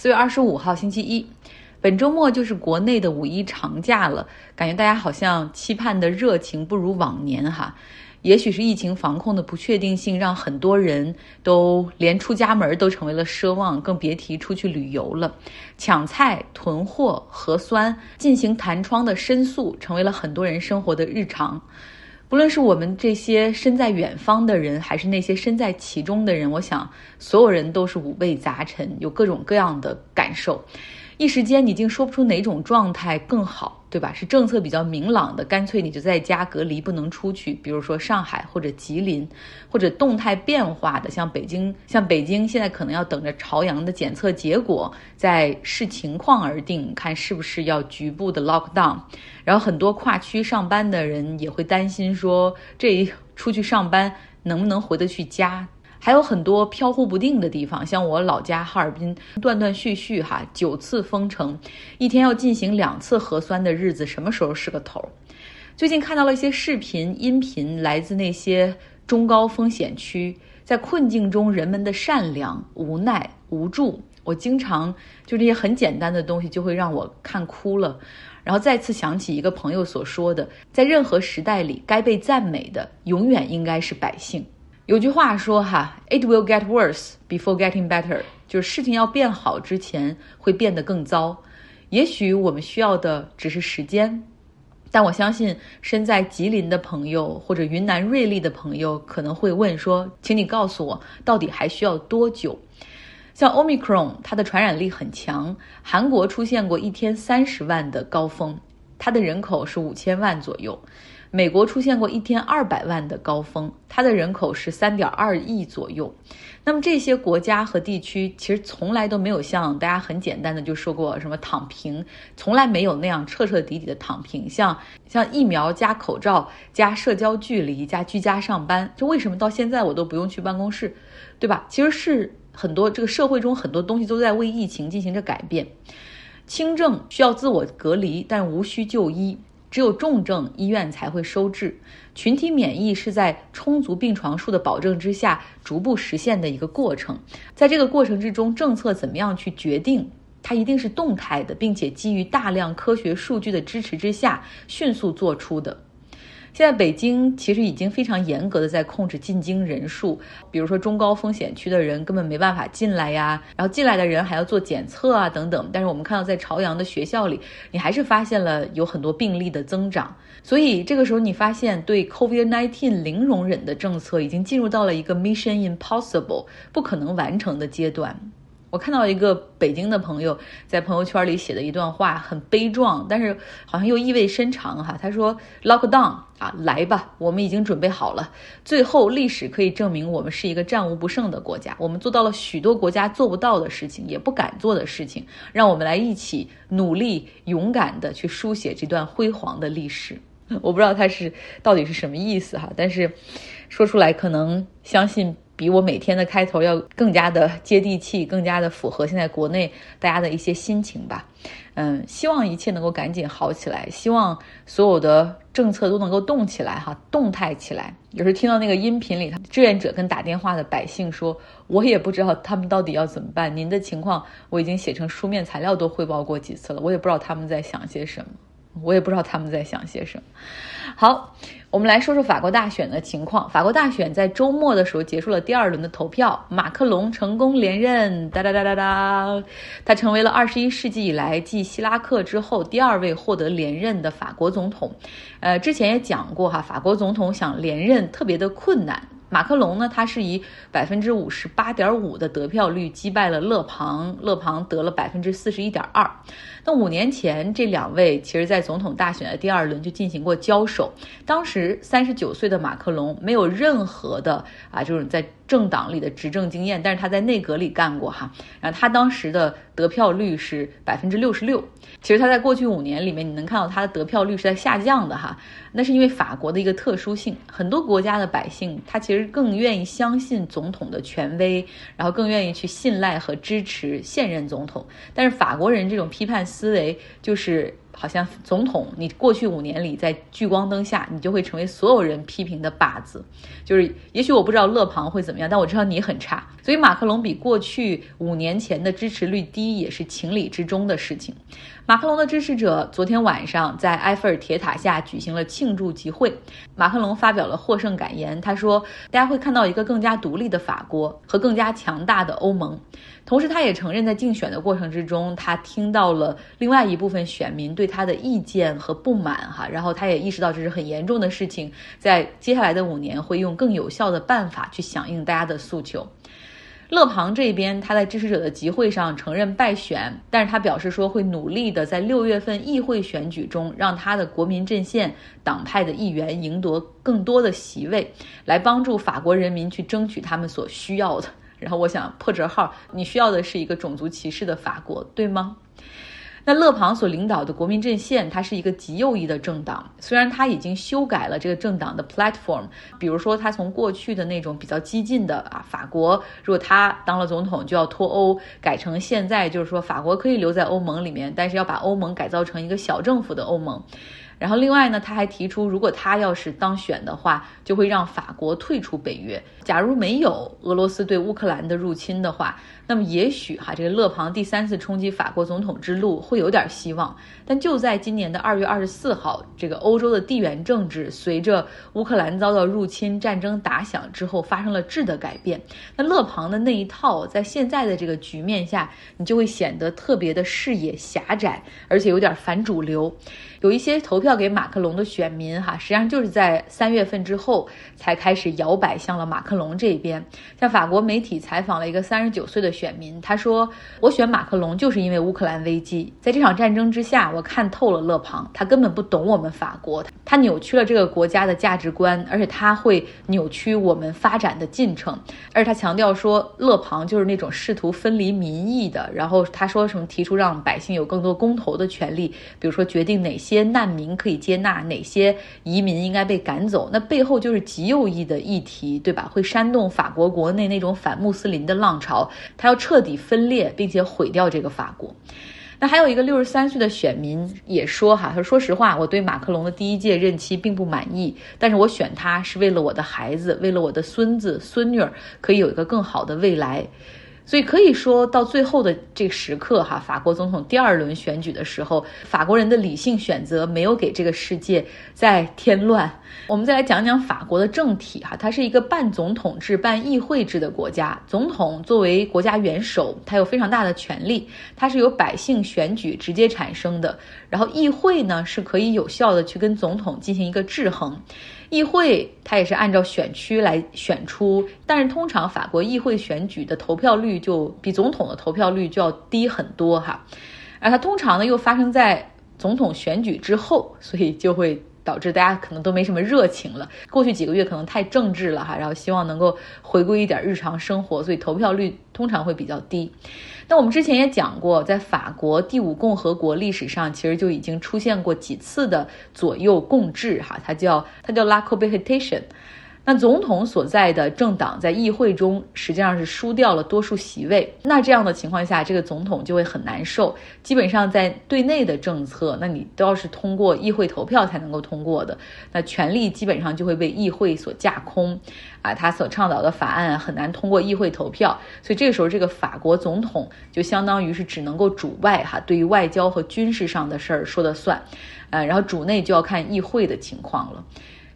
四月二十五号星期一，本周末就是国内的五一长假了，感觉大家好像期盼的热情不如往年哈。也许是疫情防控的不确定性，让很多人都连出家门都成为了奢望，更别提出去旅游了。抢菜、囤货、核酸、进行弹窗的申诉，成为了很多人生活的日常。不论是我们这些身在远方的人，还是那些身在其中的人，我想所有人都是五味杂陈，有各种各样的感受。一时间，你竟说不出哪种状态更好，对吧？是政策比较明朗的，干脆你就在家隔离，不能出去。比如说上海或者吉林，或者动态变化的，像北京，像北京现在可能要等着朝阳的检测结果，再视情况而定，看是不是要局部的 lock down。然后很多跨区上班的人也会担心说，这一出去上班能不能回得去家？还有很多飘忽不定的地方，像我老家哈尔滨，断断续续哈九次封城，一天要进行两次核酸的日子，什么时候是个头？最近看到了一些视频、音频，来自那些中高风险区，在困境中人们的善良、无奈、无助，我经常就这些很简单的东西就会让我看哭了，然后再次想起一个朋友所说的，在任何时代里，该被赞美的永远应该是百姓。有句话说哈，It will get worse before getting better，就是事情要变好之前会变得更糟。也许我们需要的只是时间，但我相信身在吉林的朋友或者云南瑞丽的朋友可能会问说，请你告诉我，到底还需要多久？像 Omicron，它的传染力很强，韩国出现过一天三十万的高峰，它的人口是五千万左右。美国出现过一天二百万的高峰，它的人口是三点二亿左右。那么这些国家和地区其实从来都没有像大家很简单的就说过什么躺平，从来没有那样彻彻底底的躺平。像像疫苗加口罩加社交距离加居家上班，就为什么到现在我都不用去办公室，对吧？其实是很多这个社会中很多东西都在为疫情进行着改变。轻症需要自我隔离，但无需就医。只有重症医院才会收治，群体免疫是在充足病床数的保证之下逐步实现的一个过程。在这个过程之中，政策怎么样去决定，它一定是动态的，并且基于大量科学数据的支持之下迅速做出的。现在北京其实已经非常严格的在控制进京人数，比如说中高风险区的人根本没办法进来呀，然后进来的人还要做检测啊等等。但是我们看到在朝阳的学校里，你还是发现了有很多病例的增长。所以这个时候你发现对 COVID-19 零容忍的政策已经进入到了一个 Mission Impossible 不可能完成的阶段。我看到一个北京的朋友在朋友圈里写的一段话，很悲壮，但是好像又意味深长哈。他说：“Lockdown 啊，来吧，我们已经准备好了。最后，历史可以证明我们是一个战无不胜的国家。我们做到了许多国家做不到的事情，也不敢做的事情。让我们来一起努力、勇敢的去书写这段辉煌的历史。我不知道他是到底是什么意思哈，但是说出来可能相信。”比我每天的开头要更加的接地气，更加的符合现在国内大家的一些心情吧。嗯，希望一切能够赶紧好起来，希望所有的政策都能够动起来哈，动态起来。有时听到那个音频里，志愿者跟打电话的百姓说：“我也不知道他们到底要怎么办。您的情况我已经写成书面材料都汇报过几次了，我也不知道他们在想些什么。”我也不知道他们在想些什么。好，我们来说说法国大选的情况。法国大选在周末的时候结束了第二轮的投票，马克龙成功连任，哒哒哒哒哒，他成为了二十一世纪以来继希拉克之后第二位获得连任的法国总统。呃，之前也讲过哈，法国总统想连任特别的困难。马克龙呢，他是以百分之五十八点五的得票率击败了勒庞，勒庞得了百分之四十一点二。那五年前，这两位其实在总统大选的第二轮就进行过交手。当时三十九岁的马克龙没有任何的啊，就是在政党里的执政经验，但是他在内阁里干过哈。然后他当时的得票率是百分之六十六。其实他在过去五年里面，你能看到他的得票率是在下降的哈。那是因为法国的一个特殊性，很多国家的百姓他其实更愿意相信总统的权威，然后更愿意去信赖和支持现任总统。但是法国人这种批判思维就是。好像总统，你过去五年里在聚光灯下，你就会成为所有人批评的靶子。就是也许我不知道勒庞会怎么样，但我知道你很差。所以马克龙比过去五年前的支持率低，也是情理之中的事情。马克龙的支持者昨天晚上在埃菲尔铁塔下举行了庆祝集会，马克龙发表了获胜感言。他说：“大家会看到一个更加独立的法国和更加强大的欧盟。”同时，他也承认，在竞选的过程之中，他听到了另外一部分选民对他的意见和不满。哈，然后他也意识到这是很严重的事情，在接下来的五年会用更有效的办法去响应大家的诉求。勒庞这边，他在支持者的集会上承认败选，但是他表示说会努力的在六月份议会选举中，让他的国民阵线党派的议员赢得更多的席位，来帮助法国人民去争取他们所需要的。然后我想破折号，你需要的是一个种族歧视的法国，对吗？那勒庞所领导的国民阵线，它是一个极右翼的政党。虽然他已经修改了这个政党的 platform，比如说他从过去的那种比较激进的啊，法国如果他当了总统就要脱欧，改成现在就是说法国可以留在欧盟里面，但是要把欧盟改造成一个小政府的欧盟。然后另外呢，他还提出，如果他要是当选的话，就会让法国退出北约。假如没有俄罗斯对乌克兰的入侵的话。那么也许哈，这个勒庞第三次冲击法国总统之路会有点希望，但就在今年的二月二十四号，这个欧洲的地缘政治随着乌克兰遭到入侵、战争打响之后发生了质的改变。那勒庞的那一套，在现在的这个局面下，你就会显得特别的视野狭窄，而且有点反主流。有一些投票给马克龙的选民哈，实际上就是在三月份之后才开始摇摆向了马克龙这边。像法国媒体采访了一个三十九岁的。选民他说：“我选马克龙就是因为乌克兰危机，在这场战争之下，我看透了勒庞，他根本不懂我们法国，他扭曲了这个国家的价值观，而且他会扭曲我们发展的进程。而他强调说，勒庞就是那种试图分离民意的。然后他说什么提出让百姓有更多公投的权利，比如说决定哪些些难民可以接纳，哪些移民应该被赶走。那背后就是极右翼的议题，对吧？会煽动法国国内那种反穆斯林的浪潮。他。”要彻底分裂，并且毁掉这个法国。那还有一个六十三岁的选民也说：“哈，他说，说实话，我对马克龙的第一届任期并不满意，但是我选他是为了我的孩子，为了我的孙子孙女儿可以有一个更好的未来。”所以可以说到最后的这个时刻，哈，法国总统第二轮选举的时候，法国人的理性选择没有给这个世界再添乱。我们再来讲讲法国的政体，哈，它是一个半总统制、半议会制的国家。总统作为国家元首，他有非常大的权力，他是由百姓选举直接产生的。然后议会呢，是可以有效的去跟总统进行一个制衡。议会它也是按照选区来选出，但是通常法国议会选举的投票率就比总统的投票率就要低很多哈，而它通常呢又发生在总统选举之后，所以就会导致大家可能都没什么热情了。过去几个月可能太政治了哈，然后希望能够回归一点日常生活，所以投票率通常会比较低。那我们之前也讲过，在法国第五共和国历史上，其实就已经出现过几次的左右共治，哈，它叫它叫 La cohabitation。那总统所在的政党在议会中实际上是输掉了多数席位，那这样的情况下，这个总统就会很难受。基本上在对内的政策，那你都要是通过议会投票才能够通过的，那权力基本上就会被议会所架空，啊，他所倡导的法案很难通过议会投票，所以这个时候这个法国总统就相当于是只能够主外哈，对于外交和军事上的事儿说了算，呃，然后主内就要看议会的情况了。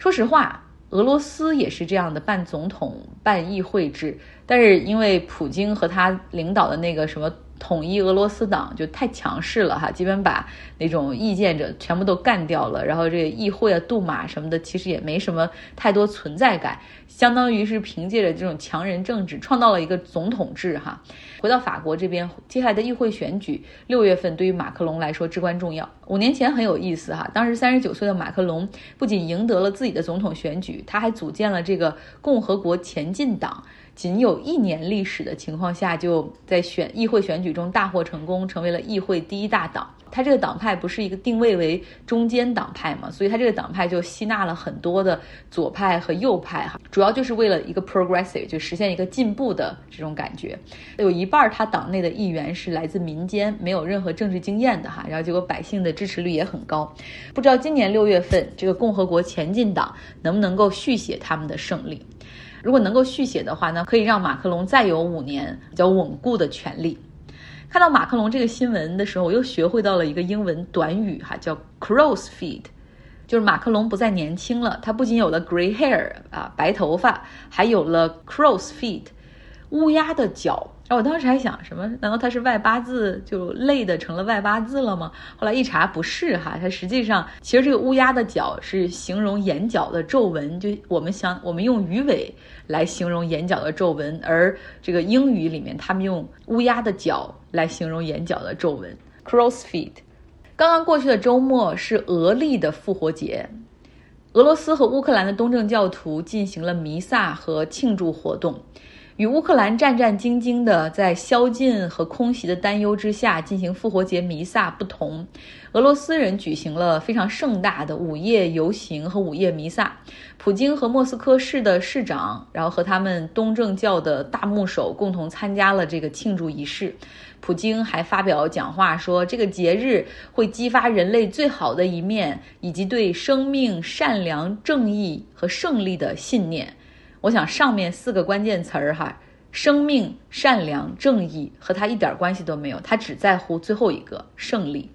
说实话。俄罗斯也是这样的半总统半议会制，但是因为普京和他领导的那个什么。统一俄罗斯党就太强势了哈，基本把那种意见者全部都干掉了。然后这个议会啊、杜马什么的，其实也没什么太多存在感，相当于是凭借着这种强人政治创造了一个总统制哈。回到法国这边，接下来的议会选举六月份对于马克龙来说至关重要。五年前很有意思哈，当时三十九岁的马克龙不仅赢得了自己的总统选举，他还组建了这个共和国前进党。仅有一年历史的情况下，就在选议会选举中大获成功，成为了议会第一大党。他这个党派不是一个定位为中间党派嘛，所以他这个党派就吸纳了很多的左派和右派哈，主要就是为了一个 progressive，就实现一个进步的这种感觉。有一半他党内的议员是来自民间，没有任何政治经验的哈，然后结果百姓的支持率也很高。不知道今年六月份这个共和国前进党能不能够续写他们的胜利？如果能够续写的话呢，可以让马克龙再有五年比较稳固的权利。看到马克龙这个新闻的时候，我又学会到了一个英文短语哈，叫 crow's feet，就是马克龙不再年轻了，他不仅有了 gray hair 啊白头发，还有了 crow's feet，乌鸦的脚。然后我当时还想什么？难道他是外八字就累的成了外八字了吗？后来一查不是哈，它实际上其实这个乌鸦的脚是形容眼角的皱纹，就我们想我们用鱼尾来形容眼角的皱纹，而这个英语里面他们用乌鸦的脚来形容眼角的皱纹 Cross feet。刚刚过去的周末是俄历的复活节，俄罗斯和乌克兰的东正教徒进行了弥撒和庆祝活动。与乌克兰战战兢兢地在宵禁和空袭的担忧之下进行复活节弥撒不同，俄罗斯人举行了非常盛大的午夜游行和午夜弥撒。普京和莫斯科市的市长，然后和他们东正教的大牧首共同参加了这个庆祝仪式。普京还发表讲话说，这个节日会激发人类最好的一面，以及对生命、善良、正义和胜利的信念。我想上面四个关键词儿哈，生命、善良、正义和他一点关系都没有，他只在乎最后一个胜利。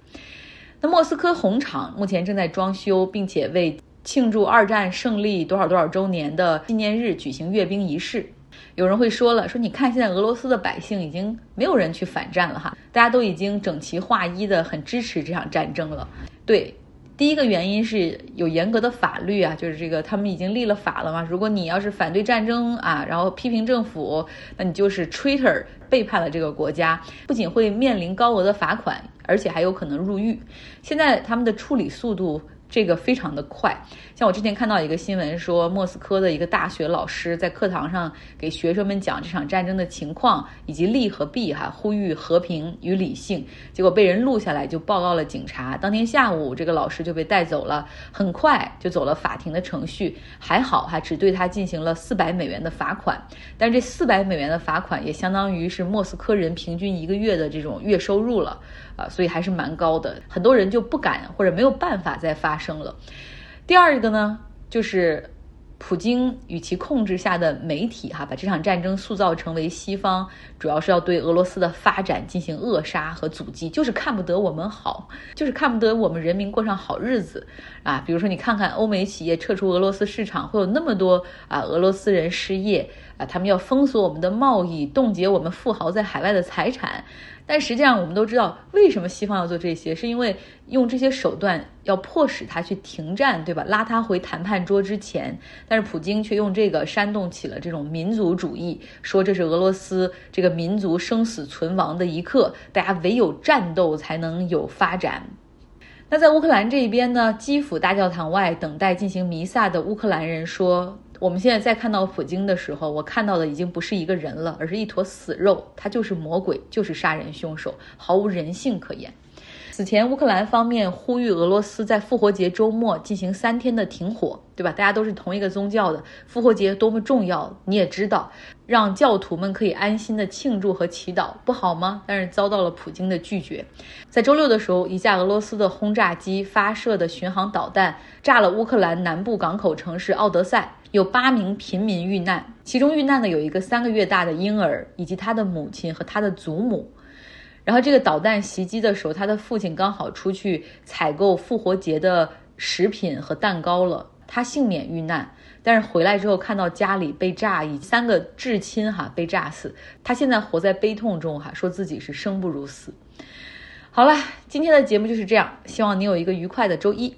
那莫斯科红场目前正在装修，并且为庆祝二战胜利多少多少周年的纪念日举行阅兵仪式。有人会说了，说你看现在俄罗斯的百姓已经没有人去反战了哈，大家都已经整齐划一的很支持这场战争了。对。第一个原因是有严格的法律啊，就是这个他们已经立了法了嘛。如果你要是反对战争啊，然后批评政府，那你就是 traitor，背叛了这个国家，不仅会面临高额的罚款，而且还有可能入狱。现在他们的处理速度。这个非常的快，像我之前看到一个新闻说，莫斯科的一个大学老师在课堂上给学生们讲这场战争的情况以及利和弊，哈，呼吁和平与理性，结果被人录下来就报告了警察。当天下午，这个老师就被带走了，很快就走了法庭的程序，还好哈，只对他进行了四百美元的罚款，但这四百美元的罚款也相当于是莫斯科人平均一个月的这种月收入了。啊，所以还是蛮高的，很多人就不敢或者没有办法再发生了。第二个呢，就是普京与其控制下的媒体哈，把这场战争塑造成为西方主要是要对俄罗斯的发展进行扼杀和阻击，就是看不得我们好，就是看不得我们人民过上好日子啊。比如说，你看看欧美企业撤出俄罗斯市场，会有那么多啊俄罗斯人失业啊，他们要封锁我们的贸易，冻结我们富豪在海外的财产。但实际上，我们都知道为什么西方要做这些，是因为用这些手段要迫使他去停战，对吧？拉他回谈判桌之前。但是普京却用这个煽动起了这种民族主义，说这是俄罗斯这个民族生死存亡的一刻，大家唯有战斗才能有发展。那在乌克兰这一边呢？基辅大教堂外等待进行弥撒的乌克兰人说。我们现在再看到普京的时候，我看到的已经不是一个人了，而是一坨死肉。他就是魔鬼，就是杀人凶手，毫无人性可言。此前，乌克兰方面呼吁俄罗斯在复活节周末进行三天的停火，对吧？大家都是同一个宗教的，复活节多么重要，你也知道，让教徒们可以安心的庆祝和祈祷，不好吗？但是遭到了普京的拒绝。在周六的时候，一架俄罗斯的轰炸机发射的巡航导弹炸了乌克兰南部港口城市奥德赛，有八名平民遇难，其中遇难的有一个三个月大的婴儿，以及他的母亲和他的祖母。然后这个导弹袭击的时候，他的父亲刚好出去采购复活节的食品和蛋糕了，他幸免遇难。但是回来之后看到家里被炸，以三个至亲哈被炸死，他现在活在悲痛中哈，说自己是生不如死。好了，今天的节目就是这样，希望你有一个愉快的周一。